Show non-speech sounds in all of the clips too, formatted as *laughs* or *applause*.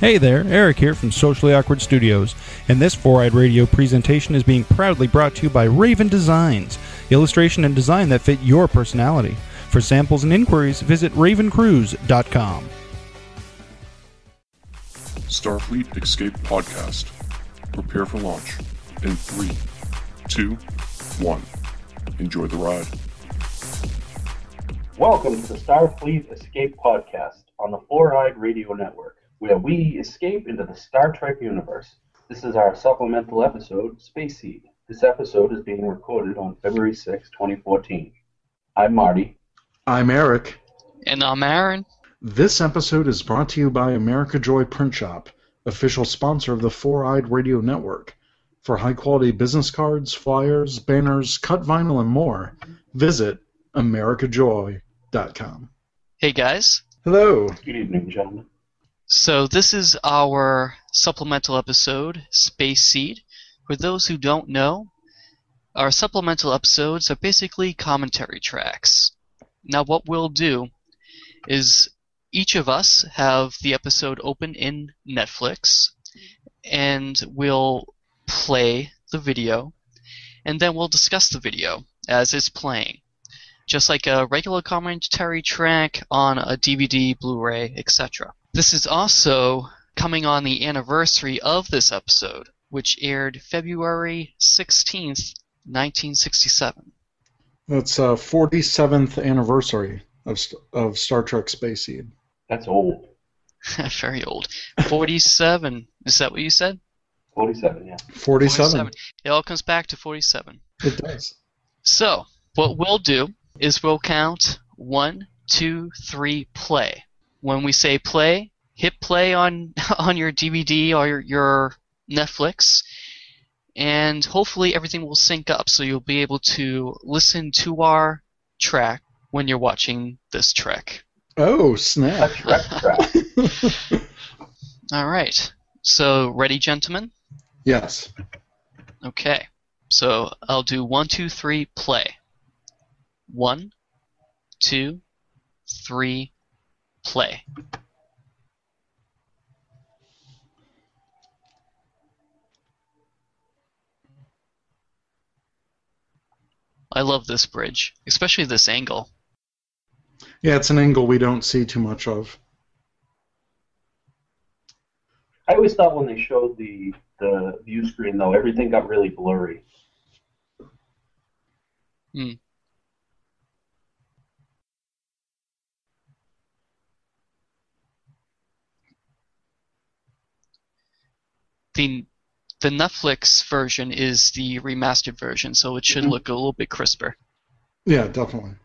Hey there, Eric here from Socially Awkward Studios, and this Four Eyed Radio presentation is being proudly brought to you by Raven Designs, illustration and design that fit your personality. For samples and inquiries, visit ravencruise.com. Starfleet Escape Podcast. Prepare for launch in three, two, one. Enjoy the ride. Welcome to the Starfleet Escape Podcast on the Four Eyed Radio Network, where we escape into the Star Trek universe. This is our supplemental episode, Space Seed. This episode is being recorded on February 6, 2014. I'm Marty. I'm Eric. And I'm Aaron. This episode is brought to you by America Joy Print Shop, official sponsor of the Four Eyed Radio Network. For high quality business cards, flyers, banners, cut vinyl, and more, visit AmericaJoy.com. Hey guys. Hello. Good evening, gentlemen. So, this is our supplemental episode, Space Seed. For those who don't know, our supplemental episodes are basically commentary tracks. Now, what we'll do is each of us have the episode open in Netflix, and we'll play the video, and then we'll discuss the video as it's playing. Just like a regular commentary track on a DVD, Blu ray, etc. This is also coming on the anniversary of this episode, which aired February 16th, 1967. That's uh 47th anniversary of, of Star Trek Space Seed. That's old. *laughs* Very old. 47. Is that what you said? 47, yeah. 47. It all comes back to 47. It does. So, what we'll do is we'll count one, two, three, play. When we say play, hit play on *laughs* on your DVD or your, your Netflix, and hopefully everything will sync up so you'll be able to listen to our track when you're watching this trek. Oh, snap. Track. *laughs* All right. So, ready, gentlemen? yes. Okay. So I'll do one, two, three, play. One, two, three, play. I love this bridge, especially this angle. Yeah, it's an angle we don't see too much of. I always thought when they showed the, the view screen, though, everything got really blurry. Hmm. The the Netflix version is the remastered version, so it should Mhm. look a little bit crisper. Yeah, definitely.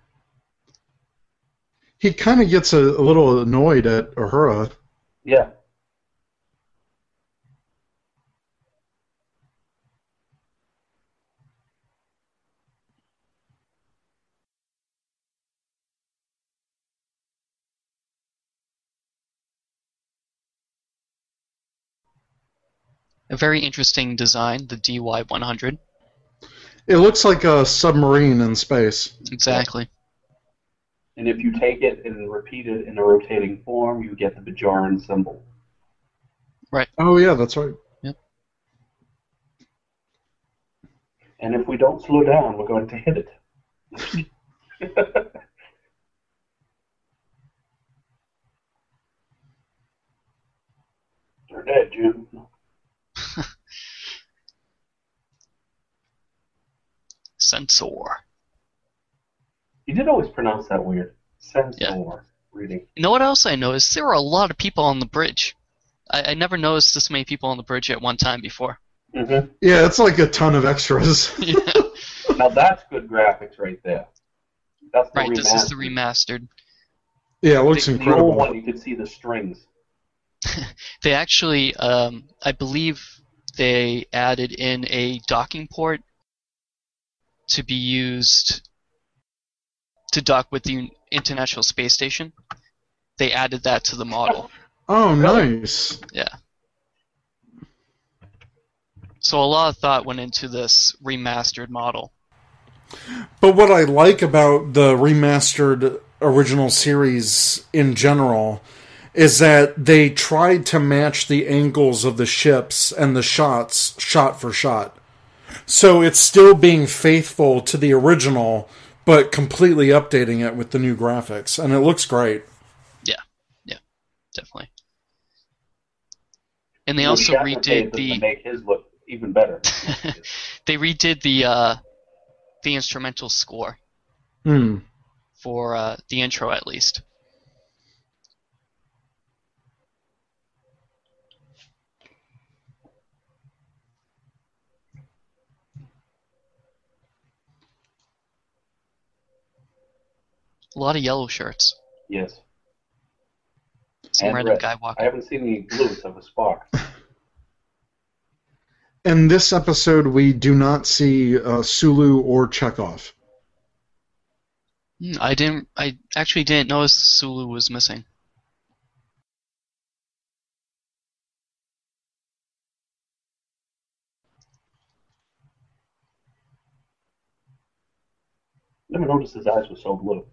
He kind of gets a, a little annoyed at Uhura. Yeah. A very interesting design, the DY100. It looks like a submarine in space. Exactly. And if you take it and repeat it in a rotating form, you get the Bajoran symbol. Right. Oh, yeah, that's right. Yep. And if we don't slow down, we're going to hit it. *laughs* You're dead, Jim. Sensor. You did always pronounce that weird. Sensor Yeah. reading. You know what else I noticed? There were a lot of people on the bridge. I, I never noticed this many people on the bridge at one time before. hmm Yeah, it's like a ton of extras. *laughs* Yeah. Now that's good graphics right there. That's the right, this is the remastered. remastered. yeah, it looks the, the incredible. old one, you could see the strings. *laughs* They actually, um, I believe, they added in a docking port to be used to dock with the International Space Station. They added that to the model. Oh, nice. Yeah. So a lot of thought went into this remastered model. But what I like about the remastered original series in general is that they tried to match the angles of the ships and the shots shot for shot. So it's still being faithful to the original, but completely updating it with the new graphics, and it looks great. Yeah, yeah, definitely. And they Woody also redid the make his look even better. *laughs* they redid the uh, the instrumental score Hmm. for uh, the intro at least. A lot of yellow shirts. yes. Some And random red. guy I haven't seen any blues of a spark. *laughs* In this episode, we do not see uh, Sulu or Chekov. Hmm, I didn't. I actually didn't notice Sulu was missing. Never noticed his eyes were so blue.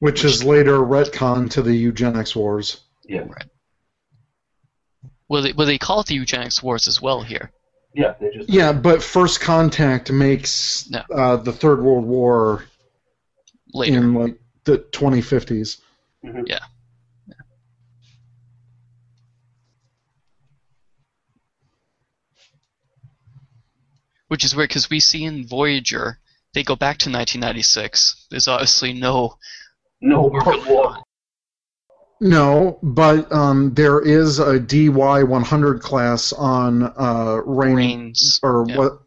Which is later retcon to the eugenics wars. Yeah. Right. Well, they, well, they call it the eugenics wars as well here. Yeah, they just Yeah, but First Contact makes No. uh, the Third World War Later. in like the 2050s. Mhm. Yeah. Which is weird because we see in Voyager they go back to 1996. There's obviously no no war World War. No, but um, there is a DY 100 class on uh, Rain Rains. or yeah. what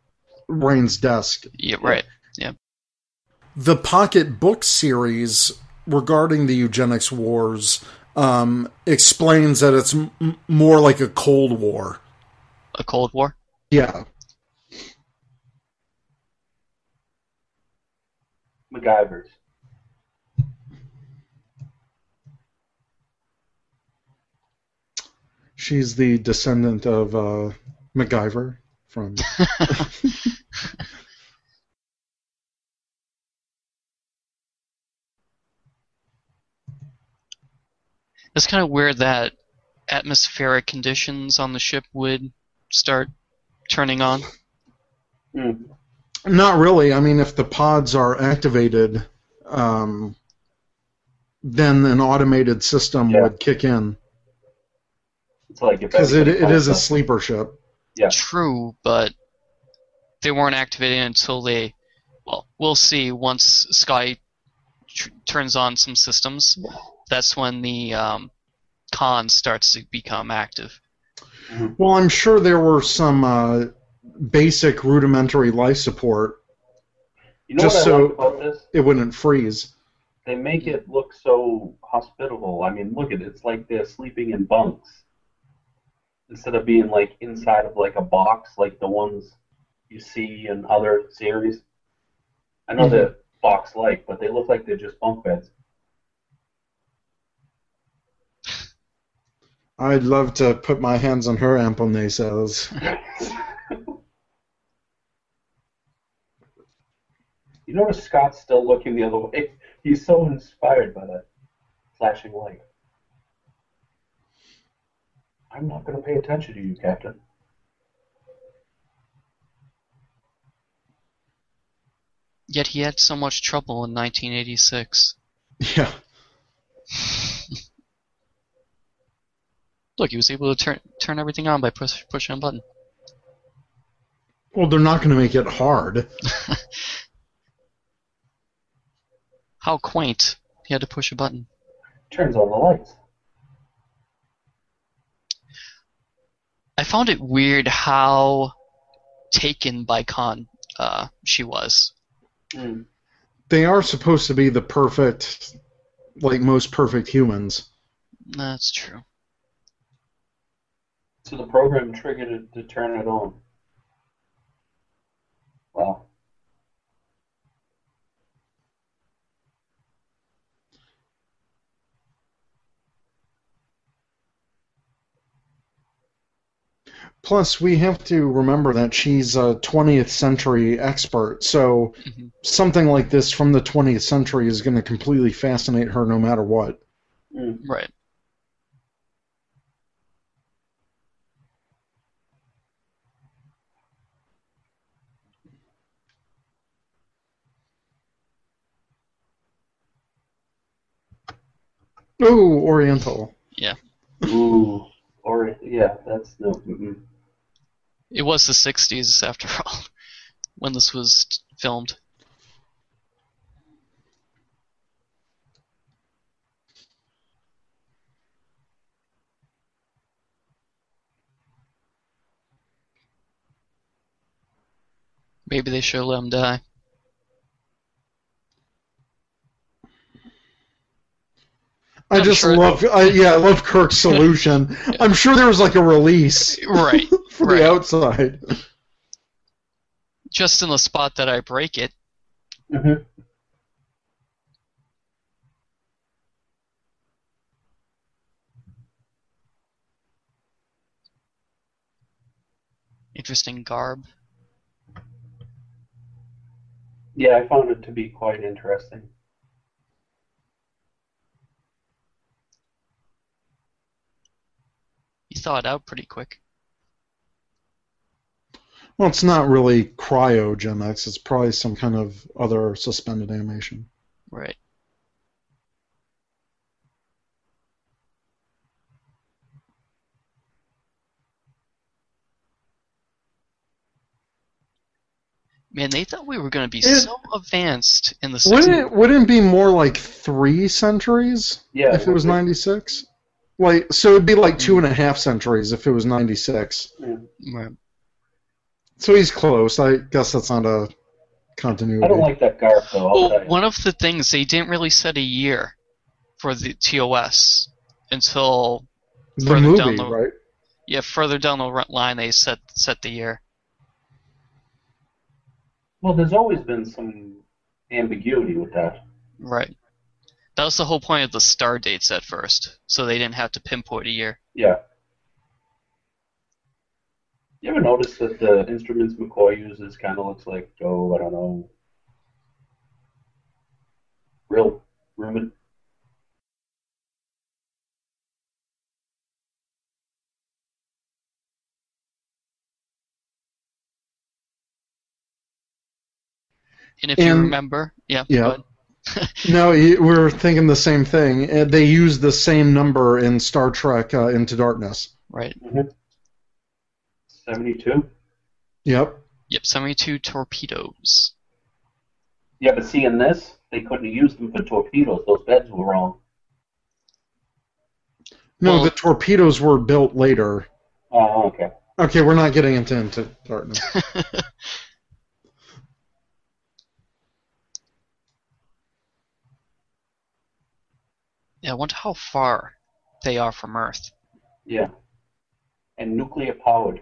Rain's desk. Yeah, right. Yeah. The Pocket Book series regarding the eugenics wars um, explains that it's m- m- more like a Cold War. A Cold War. Yeah, McGivers. She's the descendant of uh, MacGyver from. *laughs* It's kind of weird that atmospheric conditions on the ship would start turning on. Mm. Not really. I mean, if the pods are activated, um, then an automated system Yeah. would kick in It's like if because it, it is a sleeper ship. Yeah. True, but they weren't activated until they. Well, we'll see once Sky tr- turns on some systems. That's when the um, Khan starts to become active. Well, I'm sure there were some uh, basic rudimentary life support. You know Just what I so- like about this? It wouldn't freeze. They make it look so hospitable. I mean, look at it. It's like they're sleeping in bunks instead of being like inside of like a box, like the ones you see in other series. I know Mhm. they're box-like, but they look like they're just bunk beds. I'd love to put my hands on her ample nacelles. *laughs* You notice Scott's still looking the other way. *laughs* He's so inspired by that flashing light. I'm not going to pay attention to you, Captain. Yet he had so much trouble in 1986. Yeah. *laughs* Look, he was able to turn turn everything on by push, pushing a button. Well, they're not going to make it hard. *laughs* How quaint! He had to push a button. Turns on the lights. I found it weird how taken by Khan uh, she was. Mm. They are supposed to be the perfect, like most perfect humans. That's true. So the program triggered it to turn it on. Wow. Plus, we have to remember that she's a 20th century expert, so Mhm. something like this from the 20th century is going to completely fascinate her no matter what. Mm. Right. Ooh, Oriental. Yeah. Ooh, or yeah, that's no. Mm-mm. It was the 60s, after *laughs* all, when this was filmed. Maybe they should let him die. I I'm just sure- love, I, yeah, I *laughs* love Kirk's solution. I'm sure there was like a release *laughs* Right. *laughs* for right. the outside. Just in the spot that I break it. Mhm. Interesting garb. Yeah, I found it to be quite interesting. Thawed out pretty quick. Well, it's not really cryogenics. It's probably some kind of other suspended animation. Right. Man, they thought we were going to be It- so advanced in the 60s. Wouldn't it, wouldn't it be more like three centuries Yeah, if it was would be. 96? Like, so it'd be like two and a mm. half centuries if it was 96. Yeah. Right. So he's close. I guess that's not a continuity. I don't like that garb though. Well, one of the things they didn't really set a year for the TOS until the further movie, down the- right? yeah further down the line they set set the year. Well, there's always been some ambiguity with that. Right. That was the whole point of the star dates at first, so they didn't have to pinpoint a year. Yeah. You ever notice that the instruments McCoy uses kind of looks like, oh, I don't know, real rumen? And if you remember, yeah, Yeah. Go ahead. No, *laughs* we're thinking the same thing. Uh, They use the same number in Star Trek uh, Into Darkness. right. 72? Yep. Yep, 72 torpedoes. Yeah, but see, in this, they couldn't have used them for torpedoes. Those beds were wrong. No, Well- the torpedoes were built later. Oh, okay. Okay, we're not getting into Into Darkness. *laughs* I wonder how far they are from Earth. Yeah. And nuclear powered.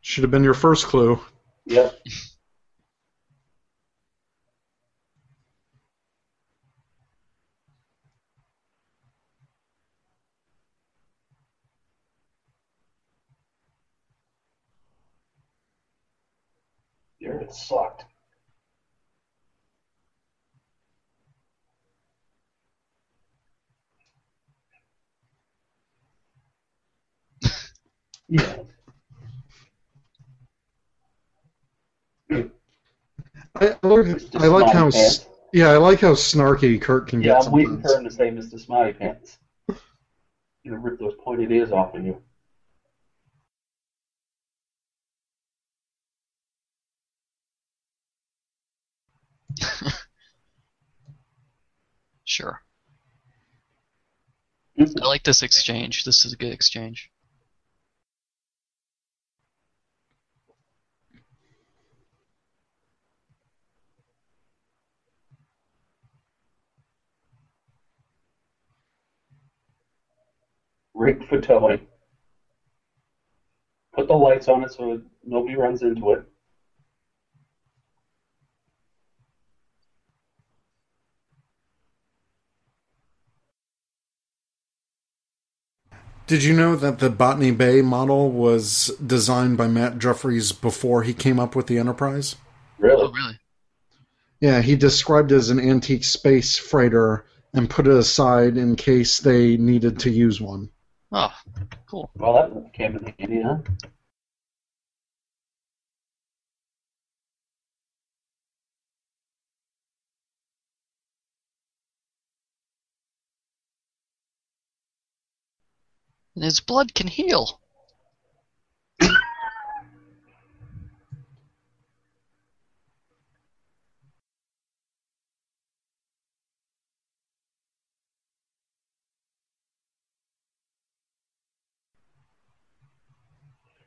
Should have been your first clue. Yep. *laughs* Yeah, it sucked. *laughs* yeah. I, I like, I like how Pants. yeah, I like how snarky Kirk can Yeah, get I'm waiting sometimes. for him to say Mr. Smiley Pants. *laughs* You know, rip those pointed ears off of you. Sure. Mhm. I like this exchange. This is a good exchange. For towing. Put the lights on it so nobody runs into it. Did you know that the Botany Bay model was designed by Matt Jefferies before he came up with the Enterprise? Really? Oh, really? Yeah, he described it as an antique space freighter and put it aside in case they needed to use one. Oh, cool. Well, that came in handy, huh? And his blood can heal.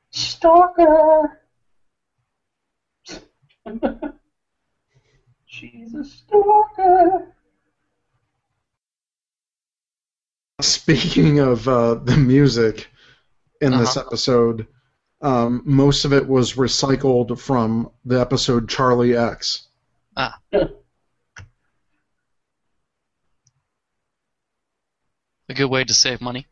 Stalker! *laughs* She's a stalker! Speaking of uh, the music in this Uh-huh. episode, um, most of it was recycled from the episode Charlie X. *laughs* A good way to save money.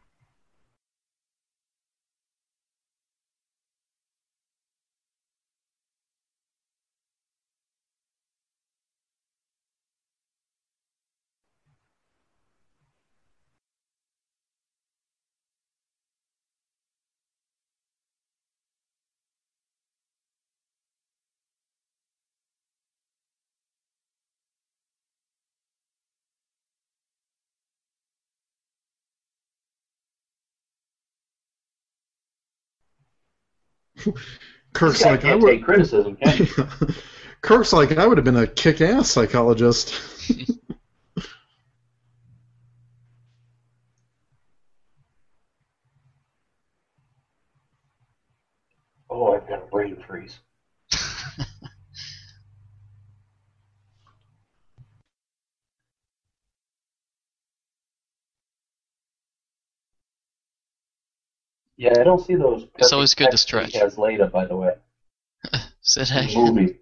*laughs* Kirk's like, I would. take criticism? *laughs* Kirk's like, I would have been a kick-ass psychologist. *laughs* Oh, I've got a brain freeze. Yeah, I don't see those. It's always good to stretch. He has later, by the way. Said in hey. the movie.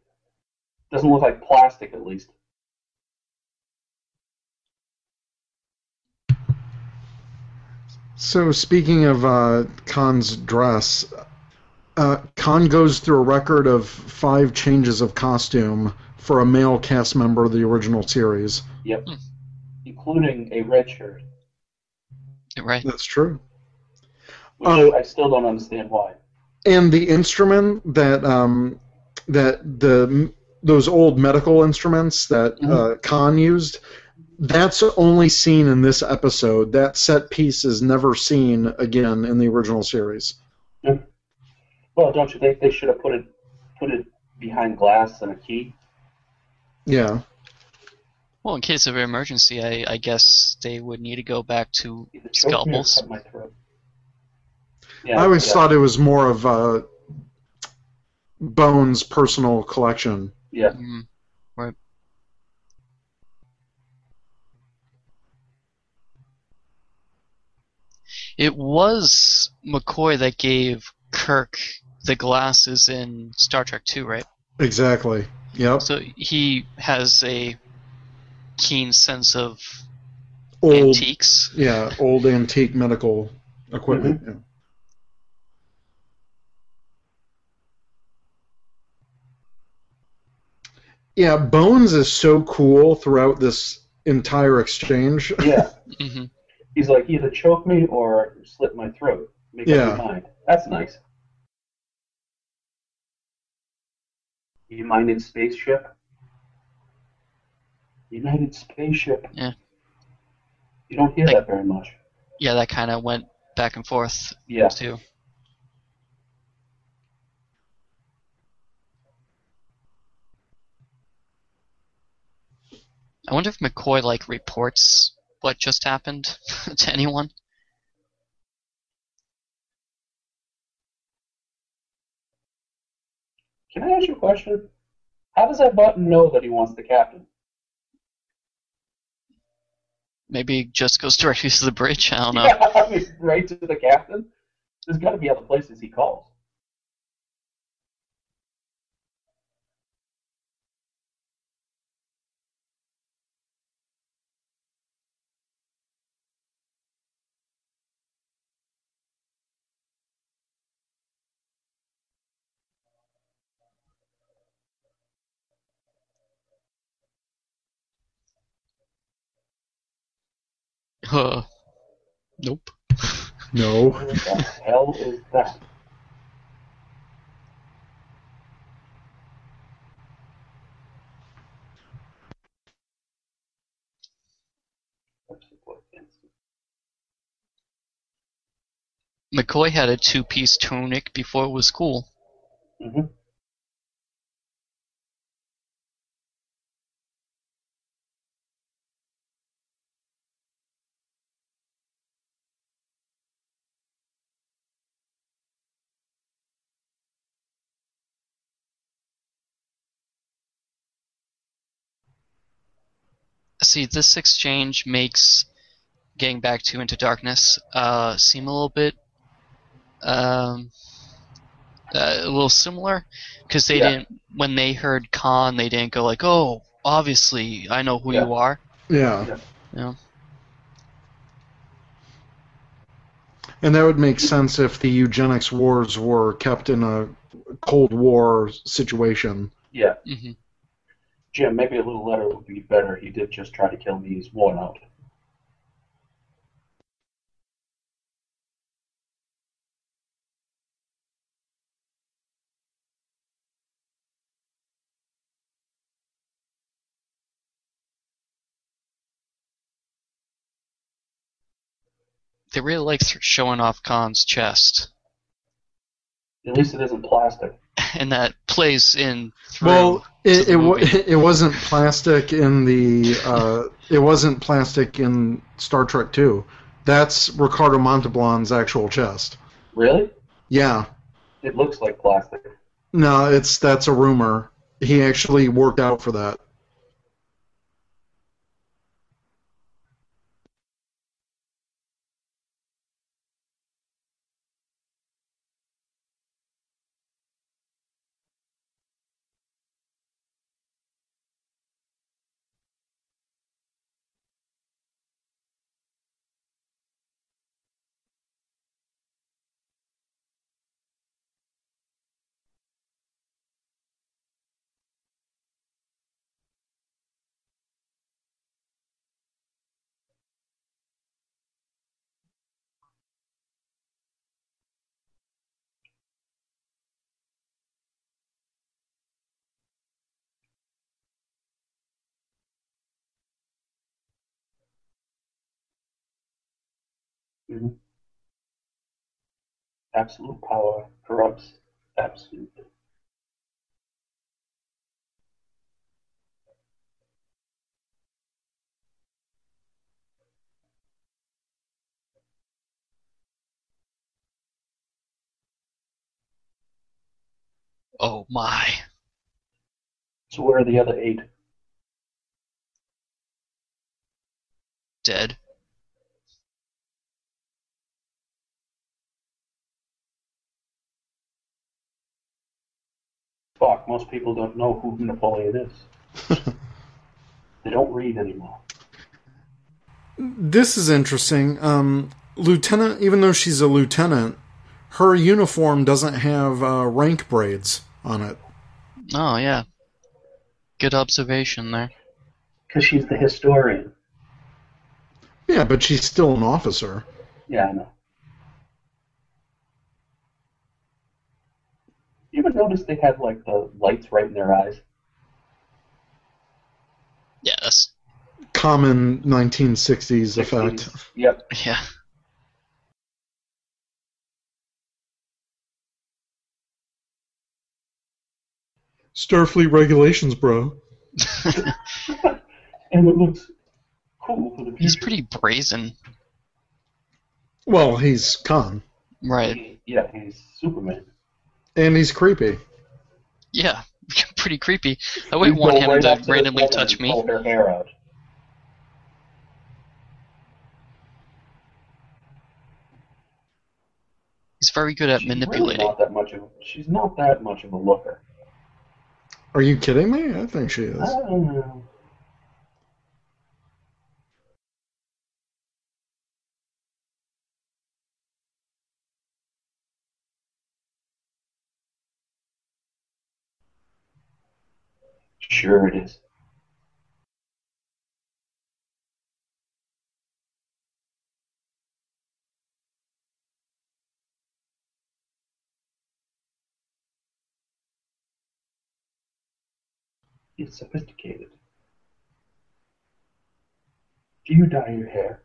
Doesn't look like plastic, at least. So speaking of uh, Khan's dress, uh, Khan goes through a record of five changes of costume for a male cast member of the original series. Yep. Hmm. Including a red shirt, Right. That's true. Which Oh. I still don't understand why. And the instrument that um, that the those old medical instruments that uh, Khan used, that's only seen in this episode. That set piece is never seen again in the original series. Well, don't you think they should have put it put it behind glass and a key? Yeah. Well, in case of an emergency, I, I guess they would need to go back to Either choke me or scalpels. Cut my throat. Yeah, I always yeah, thought it was more of uh, Bones' personal collection. Yeah. Mm, right. It was McCoy that gave Kirk the glasses in Star Trek 2, right? Exactly. Yep. So he has a keen sense of Old. antiques. Yeah, old antique medical equipment. Mm-hmm. yeah. Yeah, Bones is so cool throughout this entire exchange. *laughs* yeah. hmm He's like either choke me or slit my throat. Make Yeah. up your mind. That's nice. You United Spaceship. United Spaceship. Yeah. You don't hear Like- that very much. Yeah, that kind of went back and forth Yeah. too. I wonder if McCoy like reports what just happened *laughs* to anyone. Can I ask you a question? How does that button know that he wants the captain? Maybe he just goes *laughs* directly to the bridge. I don't know. *laughs* Yeah, I mean, right to the captain? There's got to be other places he calls. Uh, nope. *laughs* No. What the hell is that? McCoy had a two-piece tunic before it was cool. hmm See, this exchange makes getting back to Into Darkness uh, seem a little bit um, uh, a little similar because they Yeah. didn't when they heard Khan they didn't go like oh obviously I know who Yeah. you are Yeah. Yeah. you And that would make sense if the eugenics wars were kept in a Cold War situation. Yeah, hmm Jim, maybe a little letter would be better. He did just try to kill me. He's worn out. they really like showing off Khan's chest At least it isn't plastic. *laughs* and that plays in through Well, it the it, movie. *laughs* it wasn't plastic in the uh, it wasn't plastic in Star Trek Two. That's Ricardo Montalban's actual chest. Really? Yeah. It looks like plastic. No, it's that's a rumor. He actually worked out for that. Mhm. Absolute power corrupts absolutely. oh my So where are the other eight? dead Fuck, most people don't know who Napoleon is. *laughs* they don't read anymore. This is interesting. Um, lieutenant, even though she's a lieutenant, her uniform doesn't have uh, rank braids on it. oh yeah good observation there Because she's the historian. Yeah, but she's still an officer. Yeah, I know. You ever notice they had like the lights right in their eyes? yeah that's Common 1960s effect. Yep. yeah Starfleet regulations, bro. *laughs* And it looks cool for the future. he's pretty brazen Well, he's Khan. right He- yeah, he's Superman. And he's creepy. yeah *laughs* pretty creepy I wouldn't want go him right to randomly touch me Pull her hair out. he's very good at She's really manipulating not that much of. She's not that much of a looker. Are you kidding me? I think she I is. don't know. Sure it is. It's sophisticated. Do you dye your hair?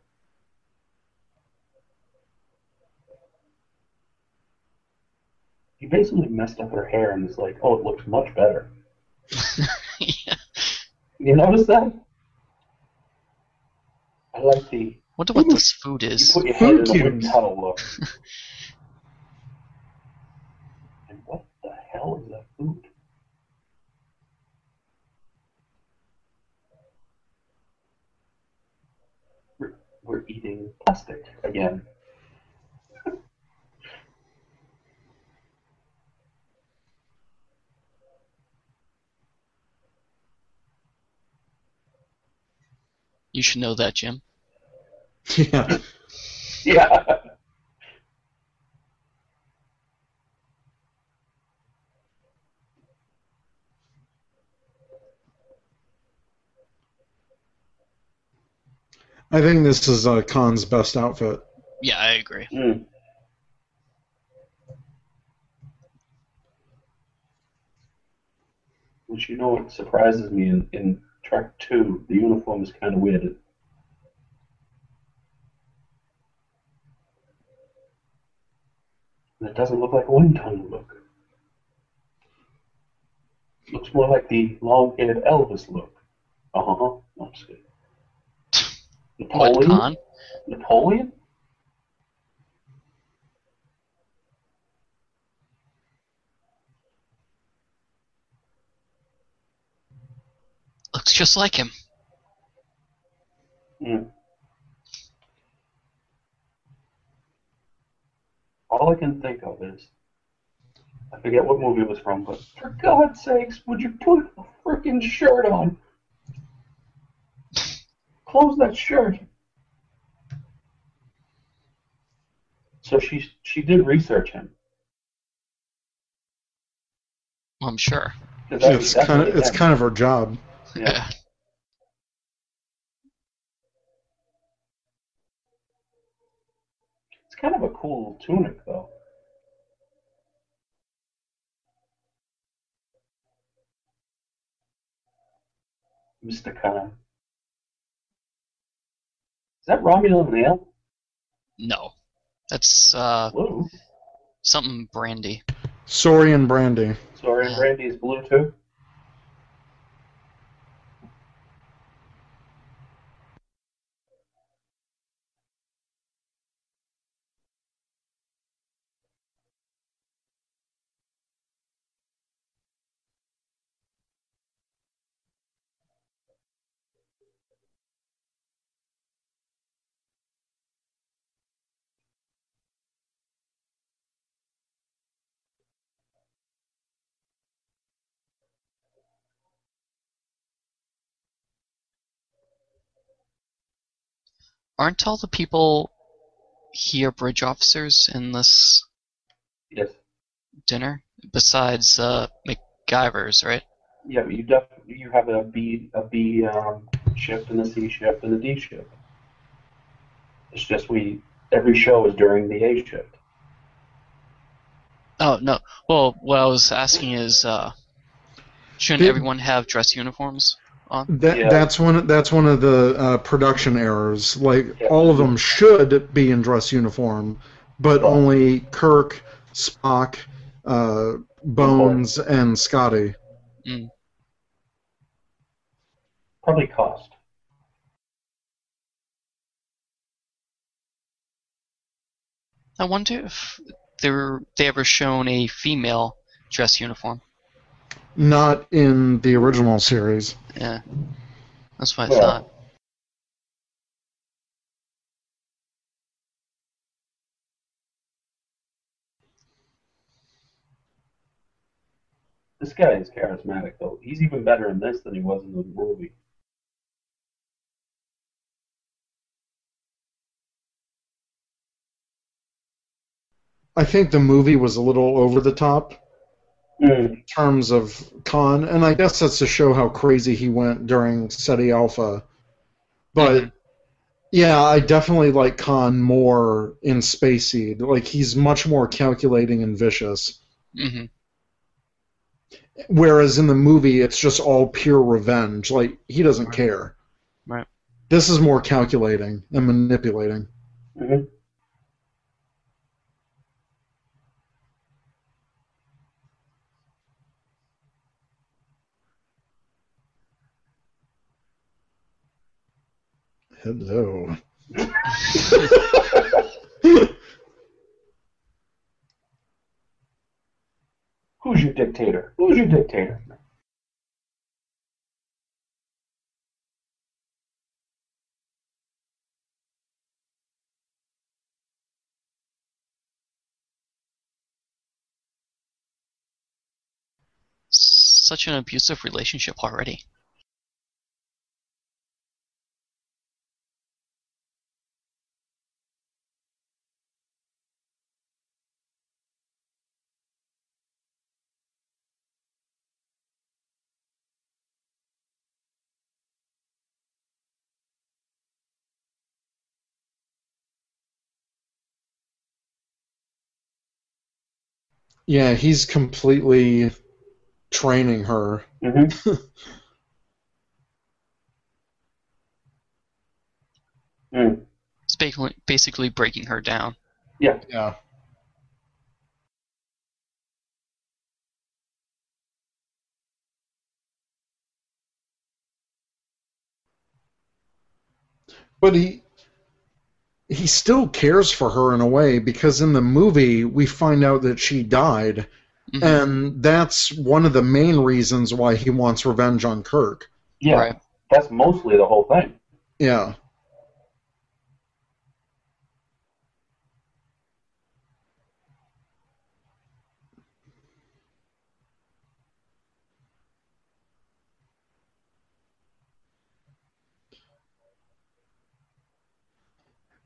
He basically messed up her hair and was like, oh, it looks much better. *laughs* yeah. *laughs* You notice that? I like the Wonder what this *laughs* food you is. put your head in a Food wind cubes. tunnel look. *laughs* and what the hell is that food? We're, we're eating plastic again. You should know that, Jim. Yeah. Yeah. I think this is uh, Khan's best outfit. Yeah, I agree. Mm. Which you know what surprises me in, in Trek 2, the uniform is kind of weird. And it doesn't look like a wind tunnel look. looks more like the long-haired Elvis look. Uh-huh. I'm just kidding. What, Napoleon? Napoleon? Looks just like him. Mm. All I can think of is, I forget what movie it was from, but for God's sakes, would you put a freaking shirt on? Close that shirt. So she she did research him. I'm sure. that It's kind of it's kind of her job. Yeah. It's kind of a cool tunic, though. Mr. Khan. Is that Romulan Ale? No. That's uh Blue. something brandy. Saurian Brandy. Sorry, Yeah. Brandy is blue too. Aren't all the people here bridge officers in this Yes. dinner? Besides uh McGivers, right? Yeah, you def you have a B a B um, shift and a C shift and a D shift. It's just we every show is during the A shift. Oh no. Well what I was asking is uh shouldn't Did- everyone have dress uniforms on? That Yeah. that's one that's one of the uh, production errors. Like Yeah. all of them should be in dress uniform, but Right. only Kirk, Spock, uh, Bones, and Scotty. Probably cost. I wonder if they were they ever shown a female dress uniform. Not in the original series. Yeah. That's what I Well, thought. This guy is charismatic though. He's even better in this than he was in the movie. I think the movie was a little over the top Mm. in terms of Khan, and I guess that's to show how crazy he went during Ceti Alpha. But yeah, I definitely like Khan more in Space Seed. Like he's much more calculating and vicious. hmm Whereas in the movie, it's just all pure revenge. Like he doesn't care. Right. This is more calculating and manipulating. hmm Hello. Who's your dictator? Who's your dictator? Such an abusive relationship already. Yeah, he's completely training her. hmm *laughs* mm. It's basically, basically breaking her down. Yeah. Yeah. But he he still cares for her in a way because in the movie we find out that she died Mhm. and that's one of the main reasons why he wants revenge on Kirk. Yeah. Right. That's mostly the whole thing. Yeah.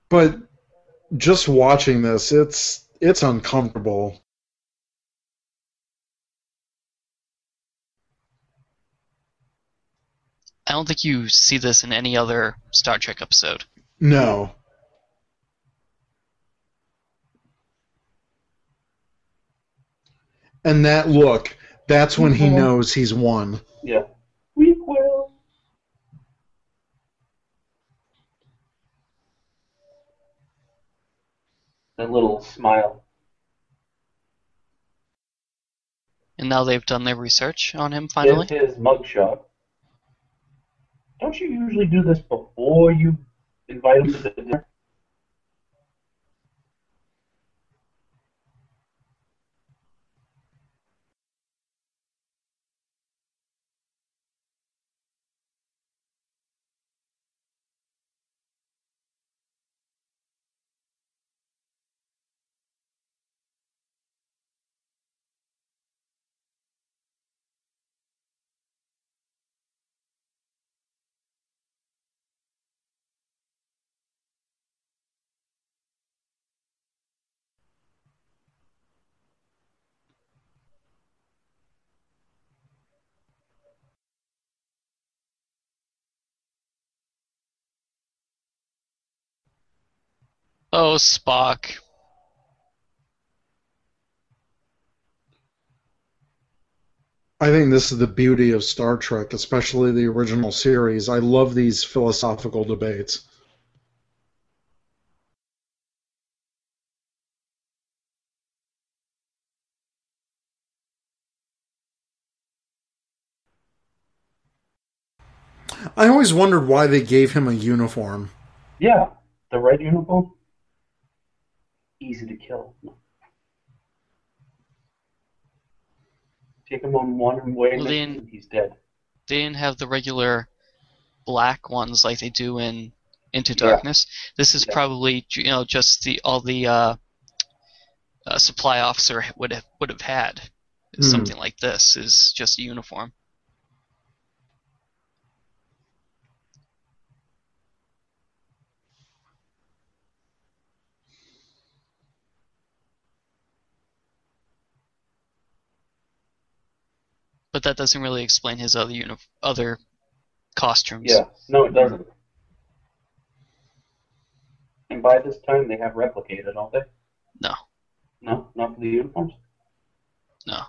But just watching this, it's it's uncomfortable. I don't think you see this in any other Star Trek episode. No. And that look, that's when he Mhm. knows he's won. Yeah. We will. That little smile. And now they've done their research on him finally. There's his mugshot. Don't you usually do this before you invite him to the dinner? Oh, Spock. I think this is the beauty of Star Trek, especially the original series. I love these philosophical debates. I always wondered why they gave him a uniform. Yeah. The red uniform? Easy to kill. Take him on one way Well, and then- he's dead. They didn't have the regular black ones like they do in Into Yeah. Darkness. This is Yeah. probably you know just the all the uh, uh, supply officer would have would have had. Hmm. Something like this is just a uniform. But that doesn't really explain his other uni- other costumes. Yeah. No, it doesn't. And by this time, they have replicated, don't they? No. No, not for the uniforms. No.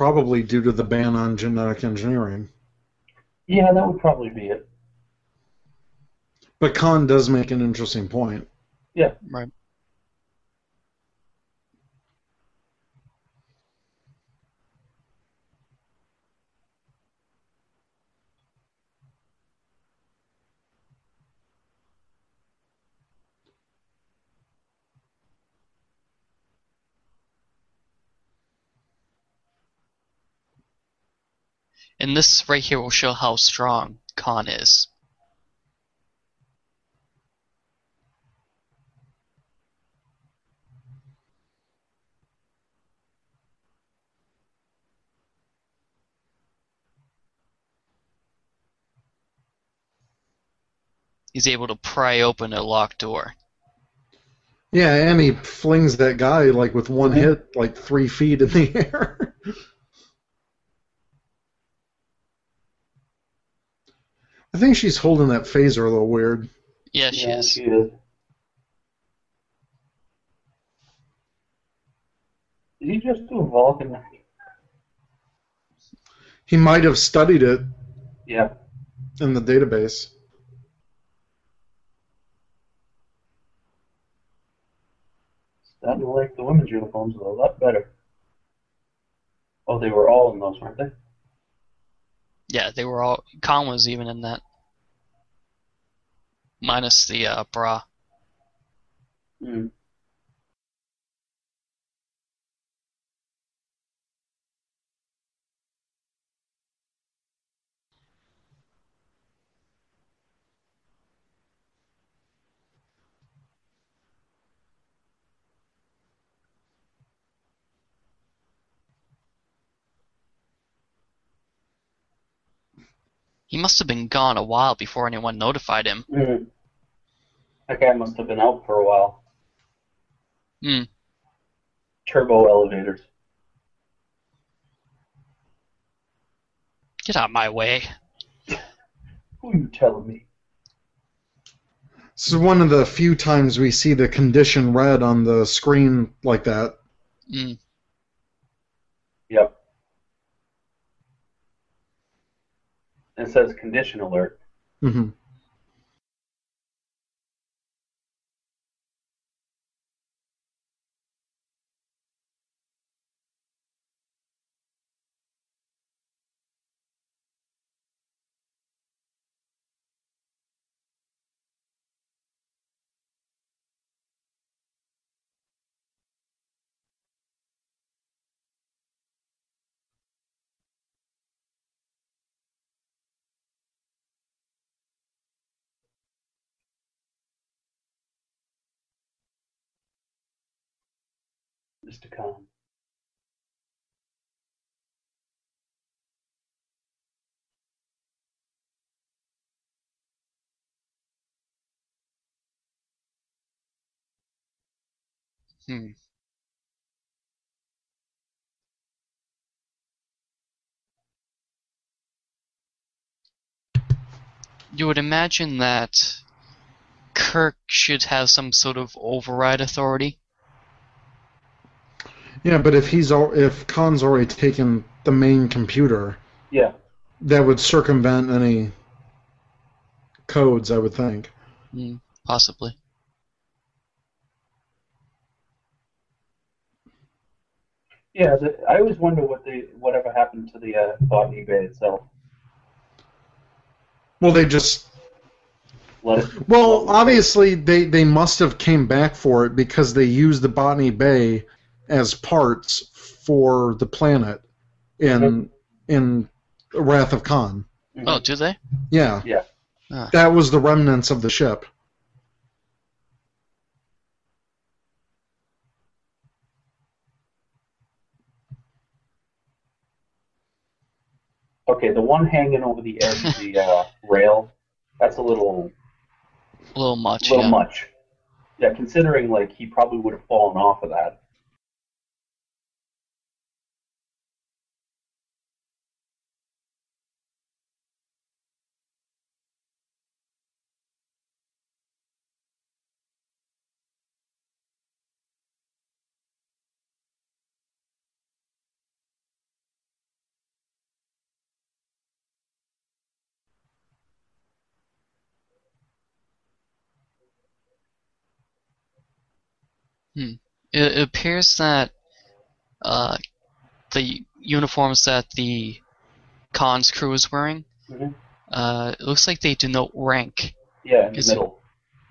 Probably due to the ban on genetic engineering. Yeah, that would probably be it. But Khan does make an interesting point. Yeah. Right. And this right here will show how strong Khan is. He's able to pry open a locked door. Yeah, and he flings that guy like with one hit, like three feet in the *laughs* air. I think she's holding that phaser a little weird. Yeah, she yeah, is. she is. Did he just do a Vulcan? He might have studied it Yeah. in the database. Starting to like the women's uniforms a lot better. Oh, they were all in those, weren't they? Yeah, they were all. Khan was even in that. Minus the uh, bra. Hmm. He must have been gone a while before anyone notified him. Hmm. That guy must have been out for a while. Hmm. Turbo elevators. Get out of my way. Who are you telling me? This is one of the few times we see the condition read on the screen like that. Hmm. Yep. It says condition alert. hmm Mr. Khan. Hmm. You would imagine that Kirk should have some sort of override authority. Yeah, but if he's al- if Khan's already taken the main computer, Yeah. that would circumvent any codes, I would think. Hmm. Possibly. Yeah, the, I always wonder what the whatever happened to the uh, botany bay itself. Well, they just Let it. well, obviously they they must have came back for it because they used the Botany Bay as parts for the planet in in Wrath of Khan. Mhm. Oh, do they? Yeah. Yeah. Ah. That was the remnants of the ship. Okay, the one hanging over the edge of the uh, *laughs* rail, that's a little A little much. little yeah. much. Yeah, considering like he probably would have fallen off of that. It, it appears that uh, the uniforms that the Khan's crew is wearing, Mhm. uh, it looks like they denote rank. Yeah, in the Is it- middle.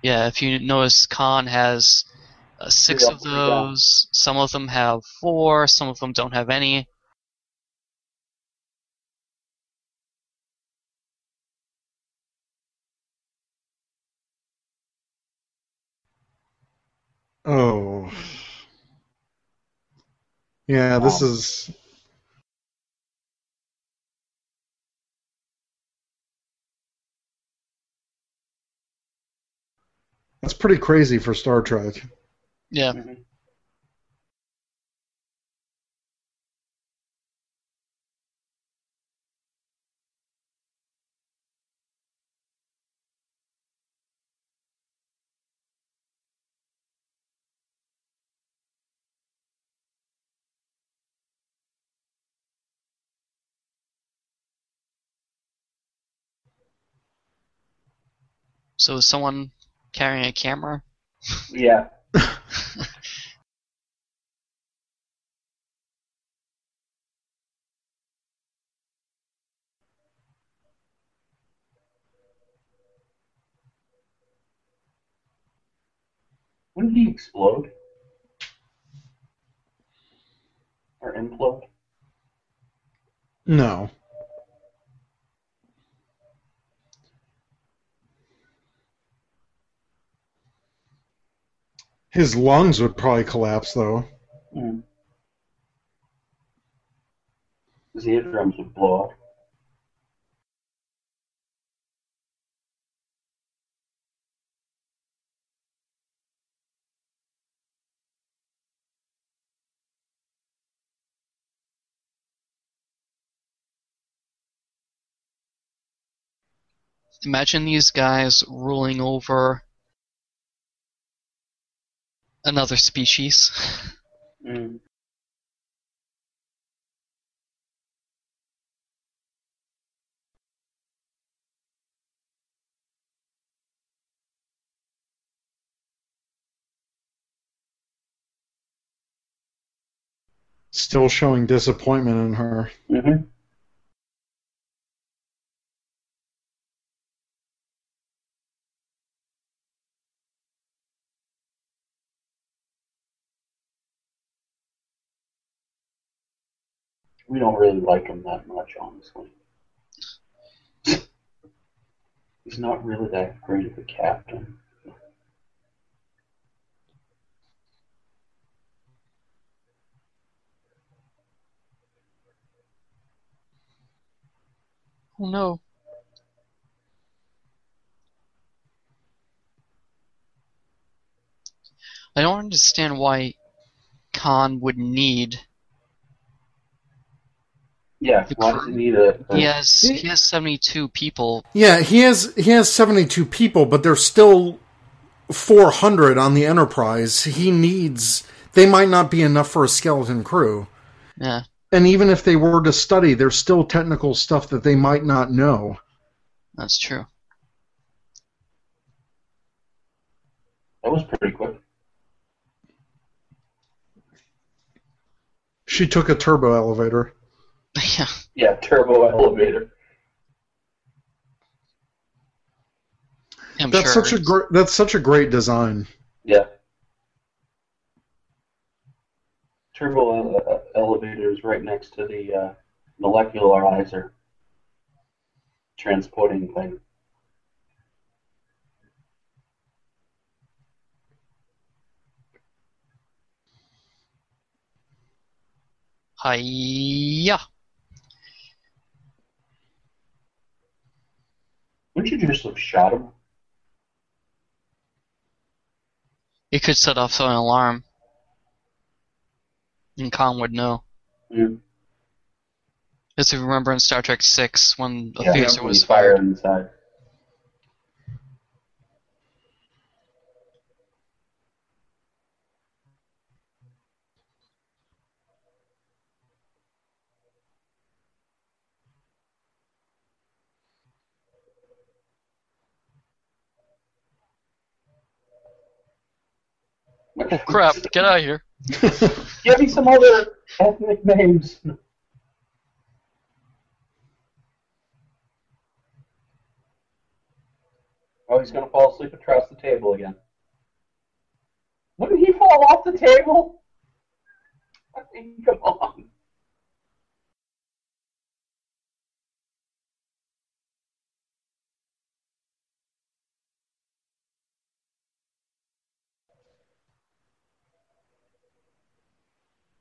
Yeah, if you notice, Khan has uh, six of up, three down. those. Some of them have four. Some of them don't have any. Oh. Yeah, this Wow. is. That's pretty crazy for Star Trek. Yeah. Mhm. So is someone carrying a camera? Yeah. *laughs* When did he explode? Or implode? No. His lungs would probably collapse, though. Mm. His eardrums would blow up. Imagine these guys ruling over another species. Mm. Still showing disappointment in her. Mm-hmm. We don't really like him that much, honestly. He's not really that great of a captain. Oh no. I don't understand why Khan would need. Yeah, why does crew- he need a? a He has he has seventy two people. Yeah, he has he has 72 people, but there's still 400 on the Enterprise. He needs they might not be enough for a skeleton crew. Yeah. And even if they were to study, there's still technical stuff that they might not know. That's true. that was pretty quick. She took a turbo elevator. Yeah. Yeah, turbo elevator. I'm That's sure. such a great that's such a great design. Yeah. Turbo ele- uh, elevator is right next to the uh, molecularizer transporting thing. Hiya. Wouldn't you just have shot him? It could set off an alarm. And Khan would know. Mm. As you remember in Star Trek Six when a Yeah, phaser was fired fired. inside. Oh, crap! Get out of here. *laughs* Give me some other ethnic names. Oh, he's gonna fall asleep across the table again. Wouldn't he fall off the table? I *laughs* mean, come on.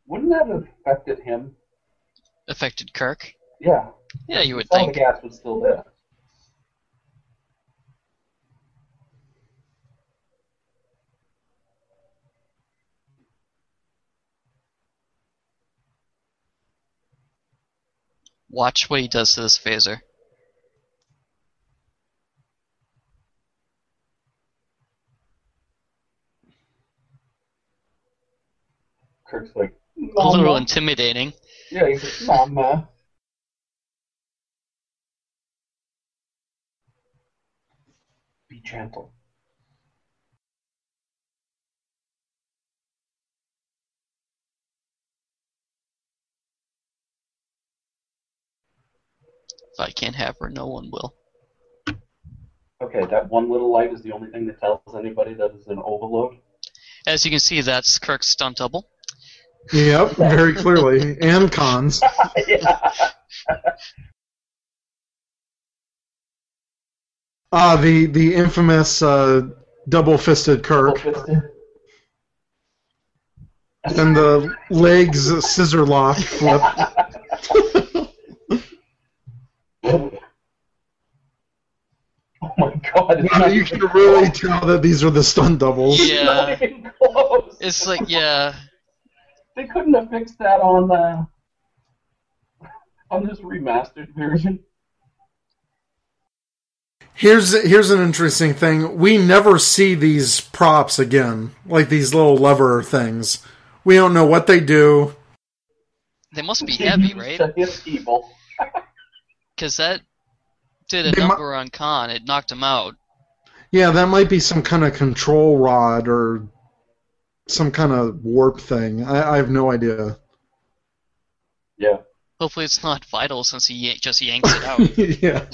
Wouldn't that have affected him? Affected Kirk. Yeah. Yeah, you would All the think. gas was still there. Watch what he does to this phaser. Kirk's like, A little intimidating. Yeah, he's like, Mama. Be gentle. If I can't have her, no one will. Okay, that one little light is the only thing that tells anybody that is an overload. As you can see, that's Kirk's stunt double. Yep, *laughs* very clearly. And cons. *laughs* yeah. Ah, the the infamous uh, double-fisted Kirk, Fisted. and the legs scissor lock flip. *laughs* Oh my god, it's Yeah, you can really tell that these are the stunt doubles. Yeah. It's like, yeah, They couldn't have fixed that on uh, on this remastered version. Here's here's an interesting thing. We never see these props again, like these little lever things. We don't know what they do. they must be heavy, right? To hit people. Because that did a They mu- number on Khan. It knocked him out. Yeah, that might be some kind of control rod or some kind of warp thing. I, I have no idea. Yeah. Hopefully, it's not vital since he just yanks it out. *laughs* yeah.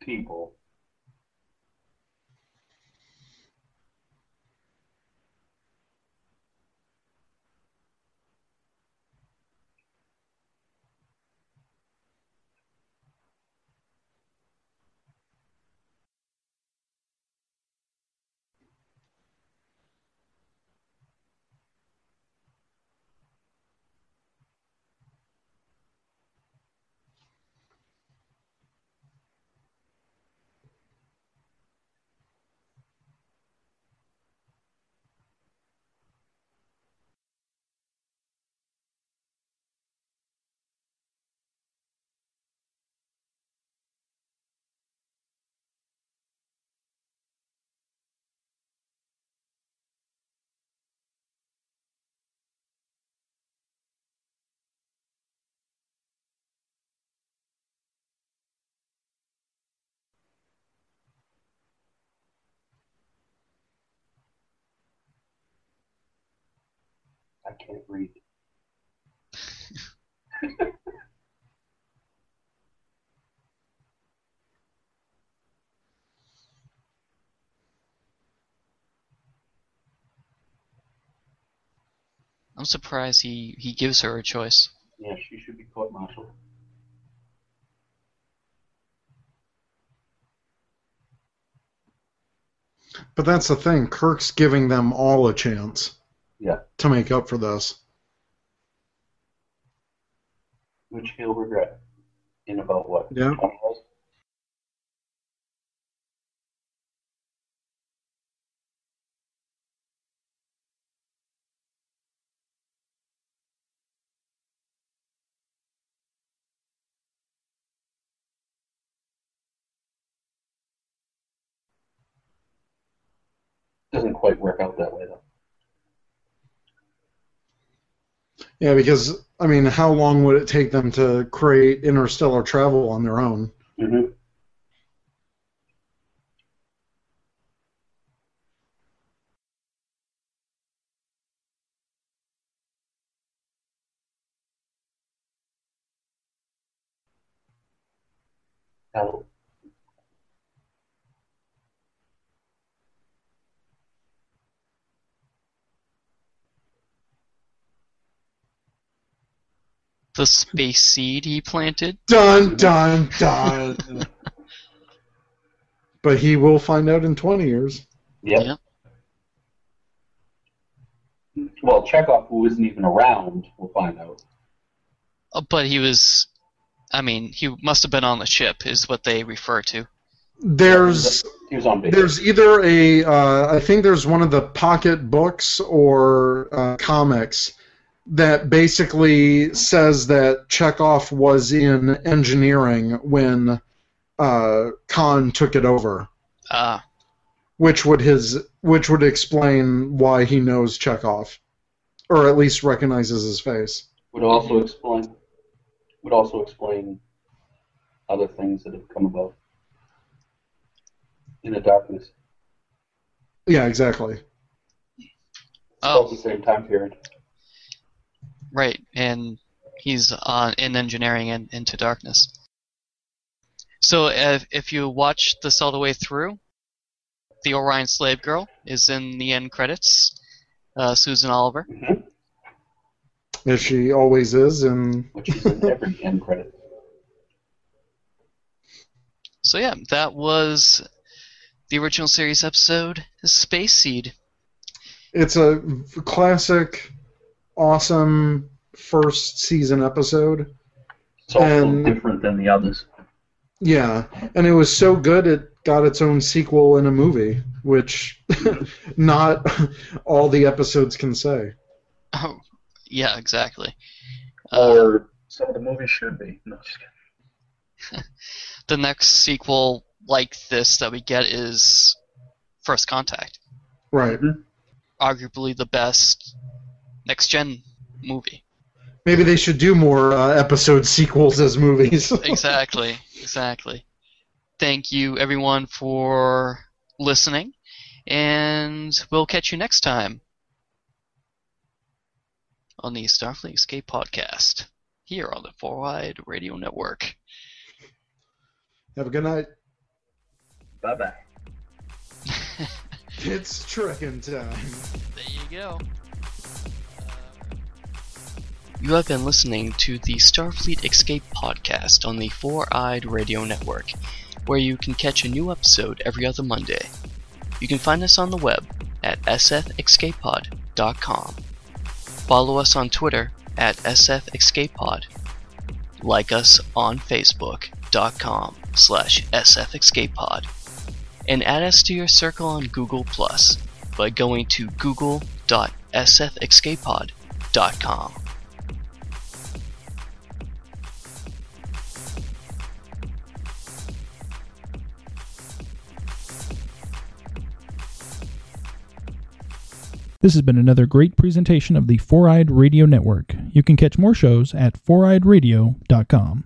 People. Can't read. *laughs* I'm surprised he, he gives her a choice. Yeah, she should be court-martialed. But that's the thing. Kirk's giving them all a chance Yeah. to make up for this. Which he'll regret in about what? Yeah. Doesn't quite work out that way though. Yeah, because I mean, how long would it take them to create interstellar travel on their own? hmm Hello. The space seed he planted. Dun dun dun. *laughs* but he will find out in 20 years. Yep. Yep. Well, Chekov, who isn't even around, we'll find out. Uh, But he was. I mean, he must have been on the ship, is what they refer to. There's He was on base. there's either a uh, I think there's one of the pocket books or uh, comics that basically says that Chekov was in engineering when uh, Khan took it over, Uh, which would his which would explain why he knows Chekov, or at least recognizes his face. would also explain would also explain other things that have come about in the darkness. Yeah, exactly. About oh, the same time period. Right. And he's on in engineering and into darkness. So if, if you watch this all the way through, the Orion Slave Girl is in the end credits. Uh, Susan Oliver. hmm As she always is, and Which is in every *laughs* end credit. So yeah, that was the original series episode, Space Seed. it's a classic, awesome first season episode. It's also And- different than the others. Yeah, and it was so good it got its own sequel in a movie, which *laughs* not *laughs* all the episodes can say. Oh, yeah, exactly. Uh, Or some of the movies should be. No, just *laughs* the next sequel like this that we get is First Contact, Right. arguably the best next gen movie. Maybe they should do more uh, episode sequels as movies. *laughs* exactly, exactly. Thank you everyone for listening, and we'll catch you next time on the Starfleet Escape podcast here on the Four Eyed Radio Network. Have a good night. Bye bye. *laughs* It's trekking time. There you go. You have been listening to the Starfleet Escape podcast on the Four Eyed Radio Network, where you can catch a new episode every other Monday. You can find us on the web at sfescapepod.com. Follow us on Twitter at sfescapepod. Like us on Facebook.com slash sfescapepod. And add us to your circle on Google Plus by going to google.sfescapepod.com. This has been another great presentation of the Four Eyed Radio Network. You can catch more shows at foureyedradio.com.